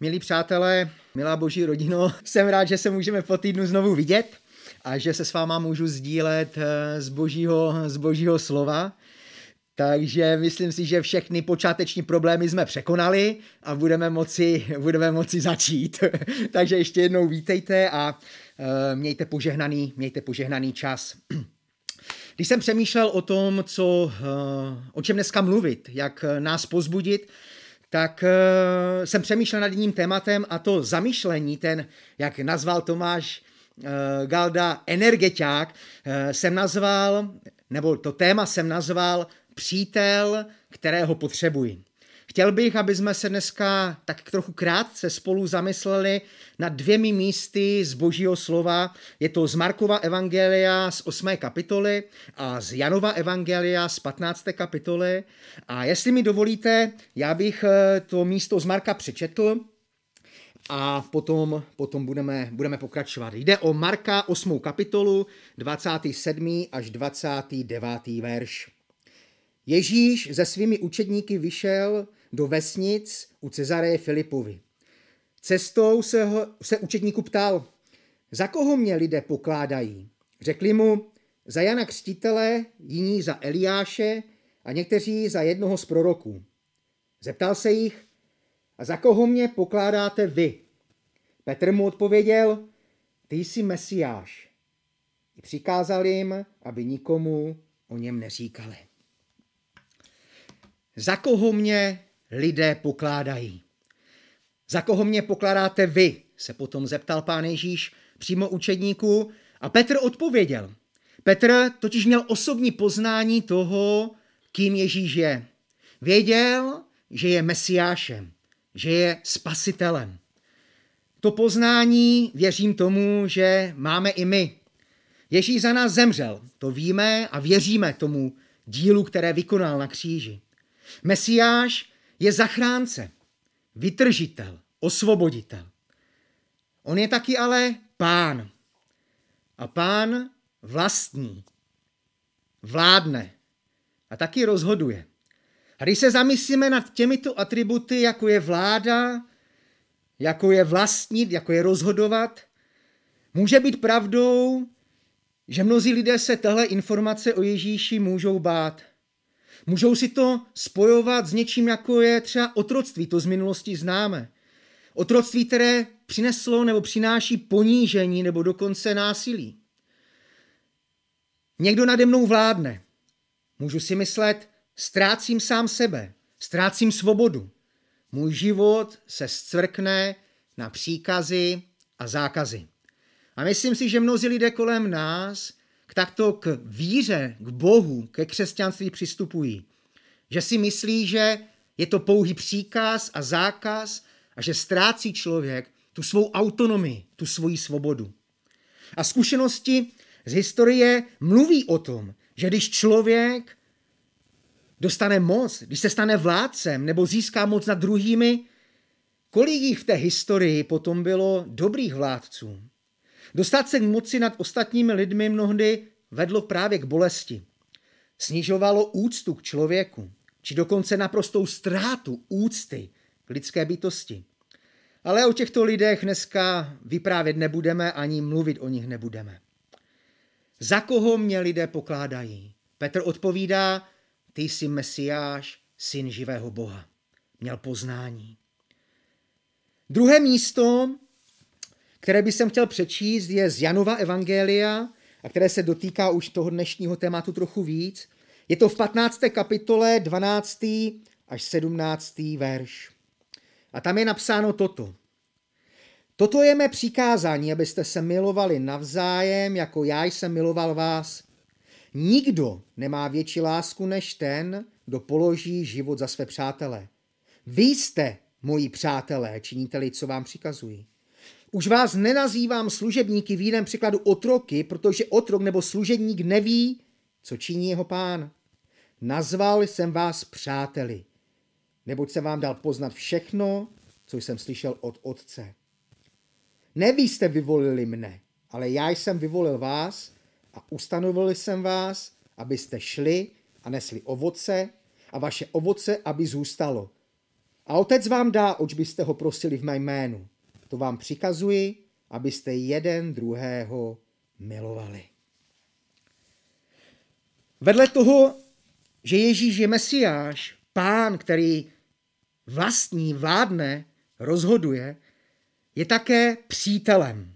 Milí přátelé, milá boží rodino, jsem rád, že se můžeme po týdnu znovu vidět a že se s váma můžu sdílet eh, z božího, z božího slova. Takže myslím si, že všechny počáteční problémy jsme překonali a budeme moci, budeme moci začít. Takže ještě jednou vítejte a eh, mějte požehnaný, mějte požehnaný čas. Když jsem přemýšlel o tom, co, eh, o čem dneska mluvit, jak nás pozbudit, tak uh, jsem přemýšlel nad jedním tématem a to zamýšlení, ten, jak nazval Tomáš uh, Galda, energeťák, uh, jsem nazval, nebo to téma jsem nazval přítel, kterého potřebuji. Chtěl bych, aby jsme se dneska tak trochu krátce spolu zamysleli nad dvěmi místy z božího slova. Je to z Markova evangelia z 8. kapitoly a z Janova evangelia z 15. kapitoly. A jestli mi dovolíte, já bych eh, to místo z Marka přečetl, a potom, potom budeme, budeme pokračovat. Jde o Marka 8. kapitolu, 27. až 29. verš. Ježíš ze svými učedníky vyšel do vesnic u Cezareje Filipovi. Cestou se, ho, se učedníku ptal, za koho mě lidé pokládají. Řekli mu, za Jana Křtitele, jiní za Eliáše a někteří za jednoho z proroků. Zeptal se jich, a za koho mě pokládáte vy? Petr mu odpověděl, ty jsi Mesiáš. I přikázal jim, aby nikomu o něm neříkali. Za koho mě lidé pokládají? Za koho mě pokládáte vy? se potom zeptal pán Ježíš přímo učedníků a Petr odpověděl. Petr totiž měl osobní poznání toho, kým Ježíš je. Věděl, že je mesiášem, že je spasitelem. To poznání věřím tomu, že máme i my. Ježíš za nás zemřel, to víme a věříme tomu dílu, které vykonal na kříži. Mesiáš je zachránce, vytržitel, osvoboditel. On je taky ale pán. A pán vlastní, vládne a taky rozhoduje. A když se zamyslíme nad těmito atributy, jako je vláda, jako je vlastnit, jako je rozhodovat, může být pravdou, že mnozí lidé se tahle informace o Ježíši můžou bát. Můžou si to spojovat s něčím, jako je třeba otroctví, to z minulosti známe. Otroctví, které přineslo nebo přináší ponížení nebo dokonce násilí. Někdo nade mnou vládne. Můžu si myslet, ztrácím sám sebe, ztrácím svobodu. Můj život se zcvrkne na příkazy a zákazy. A myslím si, že mnozí lidé kolem nás k takto k víře, k Bohu, ke křesťanství přistupují. Že si myslí, že je to pouhý příkaz a zákaz a že ztrácí člověk tu svou autonomii, tu svoji svobodu. A zkušenosti z historie mluví o tom, že když člověk dostane moc, když se stane vládcem nebo získá moc nad druhými, kolik jich v té historii potom bylo dobrých vládců. Dostat se k moci nad ostatními lidmi mnohdy vedlo právě k bolesti. Snižovalo úctu k člověku, či dokonce naprostou ztrátu úcty k lidské bytosti. Ale o těchto lidech dneska vyprávět nebudeme, ani mluvit o nich nebudeme. Za koho mě lidé pokládají? Petr odpovídá, ty jsi Mesiáš, syn živého Boha. Měl poznání. Druhé místo, které bych jsem chtěl přečíst, je z Janova Evangelia, a které se dotýká už toho dnešního tématu trochu víc. Je to v 15. kapitole 12. až 17. verš. A tam je napsáno toto. Toto je mé přikázání, abyste se milovali navzájem, jako já jsem miloval vás. Nikdo nemá větší lásku než ten, kdo položí život za své přátele. Vy jste moji přátelé, činíte-li, co vám přikazují. Už vás nenazývám služebníky v jiném příkladu otroky, protože otrok nebo služebník neví, co činí jeho pán. Nazval jsem vás přáteli, neboť jsem vám dal poznat všechno, co jsem slyšel od otce. Neví jste vyvolili mne, ale já jsem vyvolil vás a ustanovil jsem vás, abyste šli a nesli ovoce a vaše ovoce, aby zůstalo. A otec vám dá, oč byste ho prosili v mém jménu. To vám přikazuji, abyste jeden druhého milovali. Vedle toho, že Ježíš je mesiáš, pán, který vlastní, vládne, rozhoduje, je také přítelem.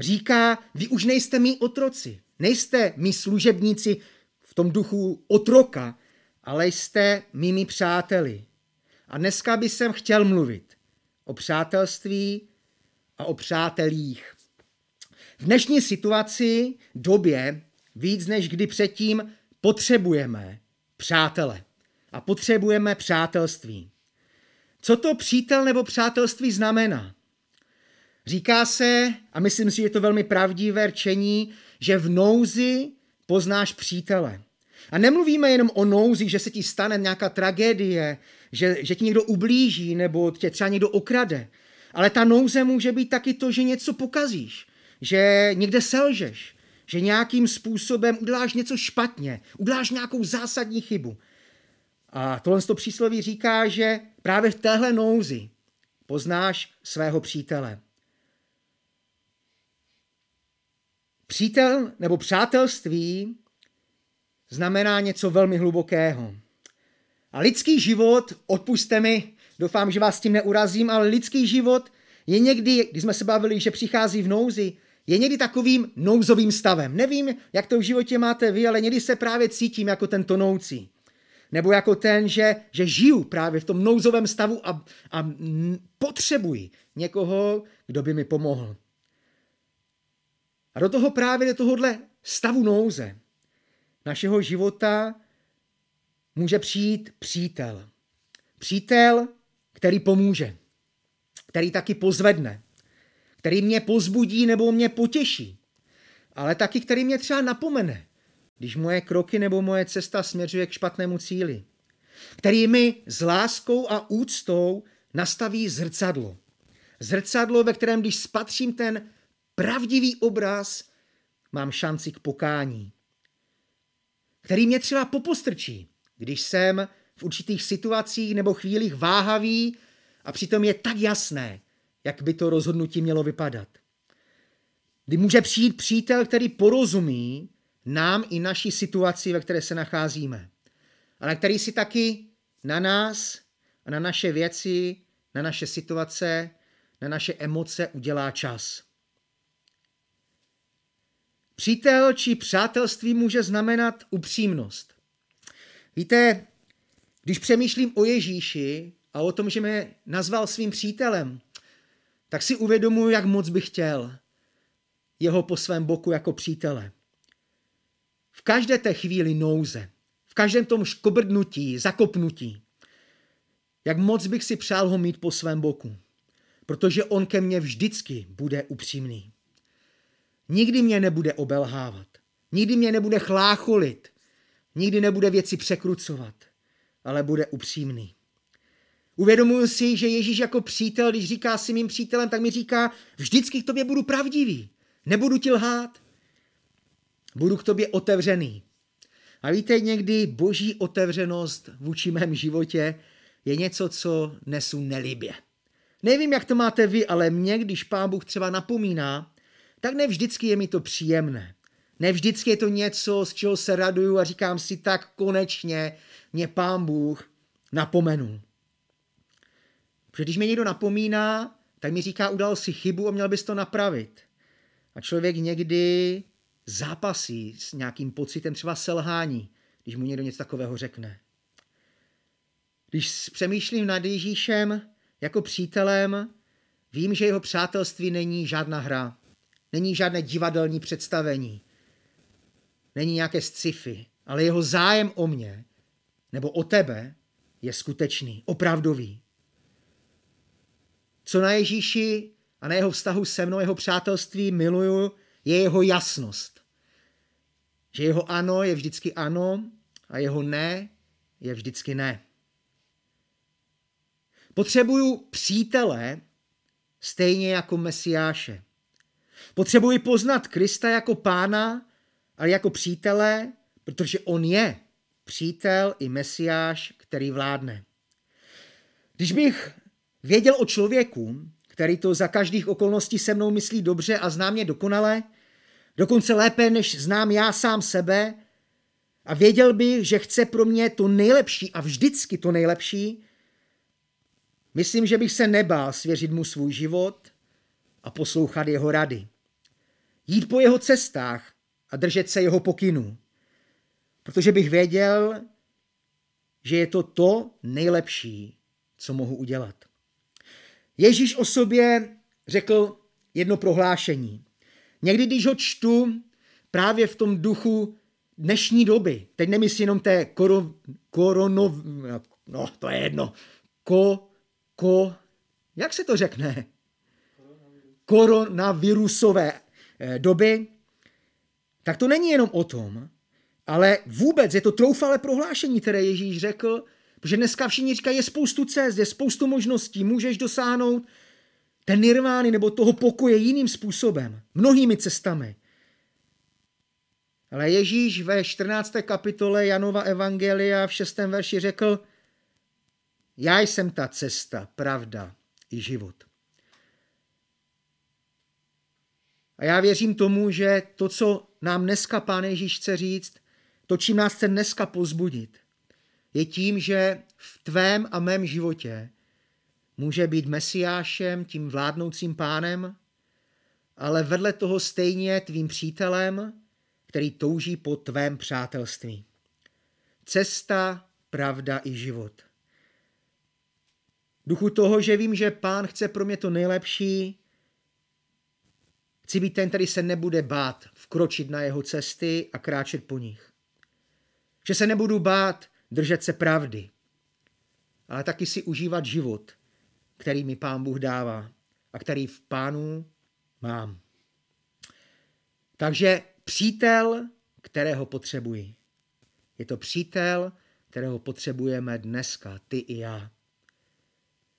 Říká, vy už nejste mý otroci, nejste mý služebníci v tom duchu otroka, ale jste mými přáteli. A dneska by jsem chtěl mluvit o přátelství a o přátelích. V dnešní situaci, době, víc než kdy předtím, potřebujeme přátele a potřebujeme přátelství. Co to přítel nebo přátelství znamená? Říká se, a myslím si, že je to velmi pravdivé rčení, že v nouzi poznáš přítele. A nemluvíme jenom o nouzi, že se ti stane nějaká tragédie, že, že ti někdo ublíží nebo tě třeba někdo okrade. Ale ta nouze může být taky to, že něco pokazíš, že někde selžeš, že nějakým způsobem uděláš něco špatně, uděláš nějakou zásadní chybu. A tohle to přísloví říká, že právě v téhle nouzi poznáš svého přítele. Přítel nebo přátelství znamená něco velmi hlubokého. A lidský život, odpuste mi, doufám, že vás tím neurazím, ale lidský život je někdy, když jsme se bavili, že přichází v nouzi, je někdy takovým nouzovým stavem. Nevím, jak to v životě máte vy, ale někdy se právě cítím jako ten tonoucí. Nebo jako ten, že, že žiju právě v tom nouzovém stavu a, a potřebuji někoho, kdo by mi pomohl. A do toho právě do tohohle stavu nouze našeho života může přijít přítel. Přítel, který pomůže, který taky pozvedne, který mě pozbudí nebo mě potěší, ale taky který mě třeba napomene, když moje kroky nebo moje cesta směřuje k špatnému cíli, který mi s láskou a úctou nastaví zrcadlo. Zrcadlo, ve kterém, když spatřím ten pravdivý obraz, mám šanci k pokání. Který mě třeba popostrčí, když jsem v určitých situacích nebo chvílích váhavý a přitom je tak jasné, jak by to rozhodnutí mělo vypadat. Kdy může přijít přítel, který porozumí nám i naší situaci, ve které se nacházíme, ale který si taky na nás a na naše věci, na naše situace, na naše emoce udělá čas. Přítel či přátelství může znamenat upřímnost. Víte, když přemýšlím o Ježíši a o tom, že mě nazval svým přítelem, tak si uvědomuji, jak moc bych chtěl jeho po svém boku jako přítele. V každé té chvíli nouze, v každém tom škobrdnutí, zakopnutí, jak moc bych si přál ho mít po svém boku, protože on ke mně vždycky bude upřímný. Nikdy mě nebude obelhávat, nikdy mě nebude chlácholit, nikdy nebude věci překrucovat, ale bude upřímný. Uvědomuji si, že Ježíš jako přítel, když říká si mým přítelem, tak mi říká, vždycky k tobě budu pravdivý, nebudu ti lhát, budu k tobě otevřený. A víte, někdy boží otevřenost vůči mém životě je něco, co nesu nelibě. Nevím, jak to máte vy, ale mě, když pán Bůh třeba napomíná, tak ne vždycky je mi to příjemné. Ne vždycky je to něco, z čeho se raduju a říkám si, tak konečně mě pán Bůh napomenul. Protože když mě někdo napomíná, tak mi říká, udal si chybu a měl bys to napravit. A člověk někdy zápasí s nějakým pocitem třeba selhání, když mu někdo něco takového řekne. Když přemýšlím nad Ježíšem jako přítelem, vím, že jeho přátelství není žádná hra, není žádné divadelní představení, není nějaké sci-fi, ale jeho zájem o mě nebo o tebe je skutečný, opravdový. Co na Ježíši a na jeho vztahu se mnou, jeho přátelství miluju, je jeho jasnost. Že jeho ano je vždycky ano a jeho ne je vždycky ne. Potřebuju přítele stejně jako Mesiáše. Potřebuji poznat Krista jako pána, ale jako přítele, protože on je přítel i Mesiáš, který vládne. Když bych věděl o člověku, který to za každých okolností se mnou myslí dobře a zná mě dokonale, dokonce lépe, než znám já sám sebe, a věděl bych, že chce pro mě to nejlepší a vždycky to nejlepší, myslím, že bych se nebál svěřit mu svůj život a poslouchat jeho rady. Jít po jeho cestách a držet se jeho pokynů. Protože bych věděl, že je to to nejlepší, co mohu udělat. Ježíš o sobě řekl jedno prohlášení. Někdy, když ho čtu právě v tom duchu dnešní doby, teď nemyslím jenom té koro, koronov, no to je jedno, ko, ko, jak se to řekne? Koronavirusové eh, doby, tak to není jenom o tom, ale vůbec je to troufalé prohlášení, které Ježíš řekl, protože dneska všichni říkají, je spoustu cest, je spoustu možností, můžeš dosáhnout ten nirvány nebo toho pokoje jiným způsobem, mnohými cestami. Ale Ježíš ve 14. kapitole Janova Evangelia v 6. verši řekl, já jsem ta cesta, pravda i život. A já věřím tomu, že to, co nám dneska Pán Ježíš chce říct, to, čím nás chce dneska pozbudit, je tím, že v tvém a mém životě může být mesiášem, tím vládnoucím pánem, ale vedle toho stejně tvým přítelem, který touží po tvém přátelství. Cesta, pravda i život. Duchu toho, že vím, že pán chce pro mě to nejlepší, chci být ten, který se nebude bát vkročit na jeho cesty a kráčet po nich. Že se nebudu bát držet se pravdy, ale taky si užívat život, který mi pán Bůh dává a který v pánu mám. Takže přítel, kterého potřebuji. Je to přítel, kterého potřebujeme dneska, ty i já.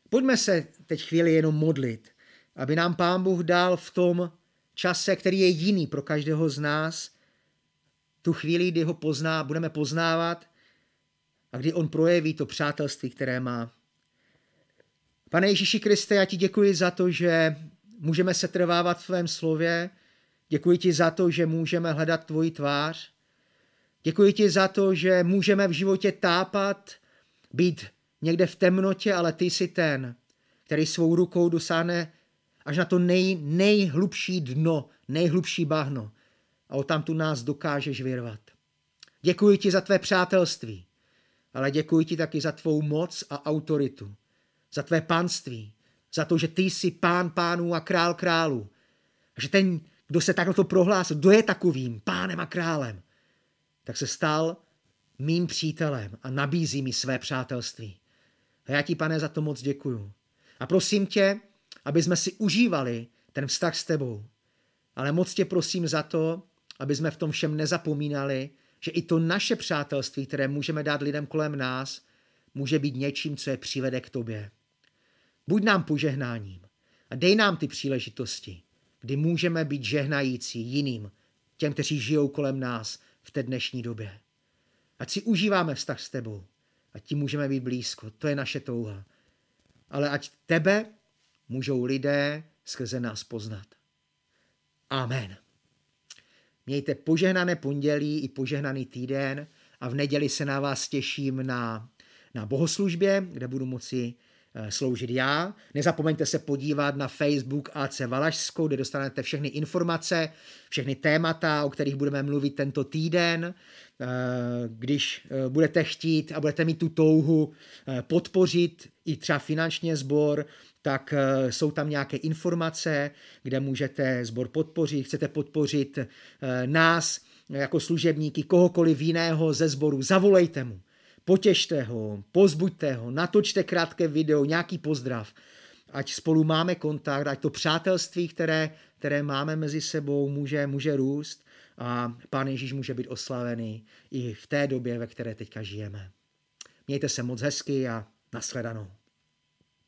Pojďme se teď chvíli jenom modlit, aby nám Pán Bůh dal v tom čase, který je jiný pro každého z nás, tu chvíli, kdy ho pozná, budeme poznávat a kdy on projeví to přátelství, které má. Pane Ježíši Kriste, já ti děkuji za to, že můžeme se trvávat v tvém slově. Děkuji ti za to, že můžeme hledat tvoji tvář. Děkuji ti za to, že můžeme v životě tápat, být někde v temnotě, ale ty jsi ten, který svou rukou dosáhne až na to nej, nejhlubší dno, nejhlubší bahno a o tam tu nás dokážeš vyrvat. Děkuji ti za tvé přátelství, ale děkuji ti taky za tvou moc a autoritu, za tvé panství, za to, že ty jsi pán pánů a král králů. A že ten, kdo se takhle to prohlásil, kdo je takovým pánem a králem, tak se stal mým přítelem a nabízí mi své přátelství. A já ti, pane, za to moc děkuju. A prosím tě, aby jsme si užívali ten vztah s tebou. Ale moc tě prosím za to, aby jsme v tom všem nezapomínali, že i to naše přátelství, které můžeme dát lidem kolem nás, může být něčím, co je přivede k tobě. Buď nám požehnáním a dej nám ty příležitosti, kdy můžeme být žehnající jiným, těm, kteří žijou kolem nás v té dnešní době. Ať si užíváme vztah s tebou a tím můžeme být blízko. To je naše touha. Ale ať tebe můžou lidé skrze nás poznat. Amen. Mějte požehnané pondělí i požehnaný týden a v neděli se na vás těším na, na bohoslužbě, kde budu moci eh, sloužit já. Nezapomeňte se podívat na Facebook AC Valašskou, kde dostanete všechny informace, všechny témata, o kterých budeme mluvit tento týden. Eh, když eh, budete chtít a budete mít tu touhu podpořit i třeba finančně sbor, tak eh, jsou tam nějaké informace, kde můžete sbor podpořit, chcete podpořit eh, nás jako služebníky, kohokoliv jiného ze sboru, zavolejte mu, potěšte ho, pozbuďte ho, natočte krátké video, nějaký pozdrav, ať spolu máme kontakt, ať to přátelství, které, které máme mezi sebou, může, může růst a Pán Ježíš může být oslavený i v té době, ve které teďka žijeme. Mějte se moc hezky a nashledanou.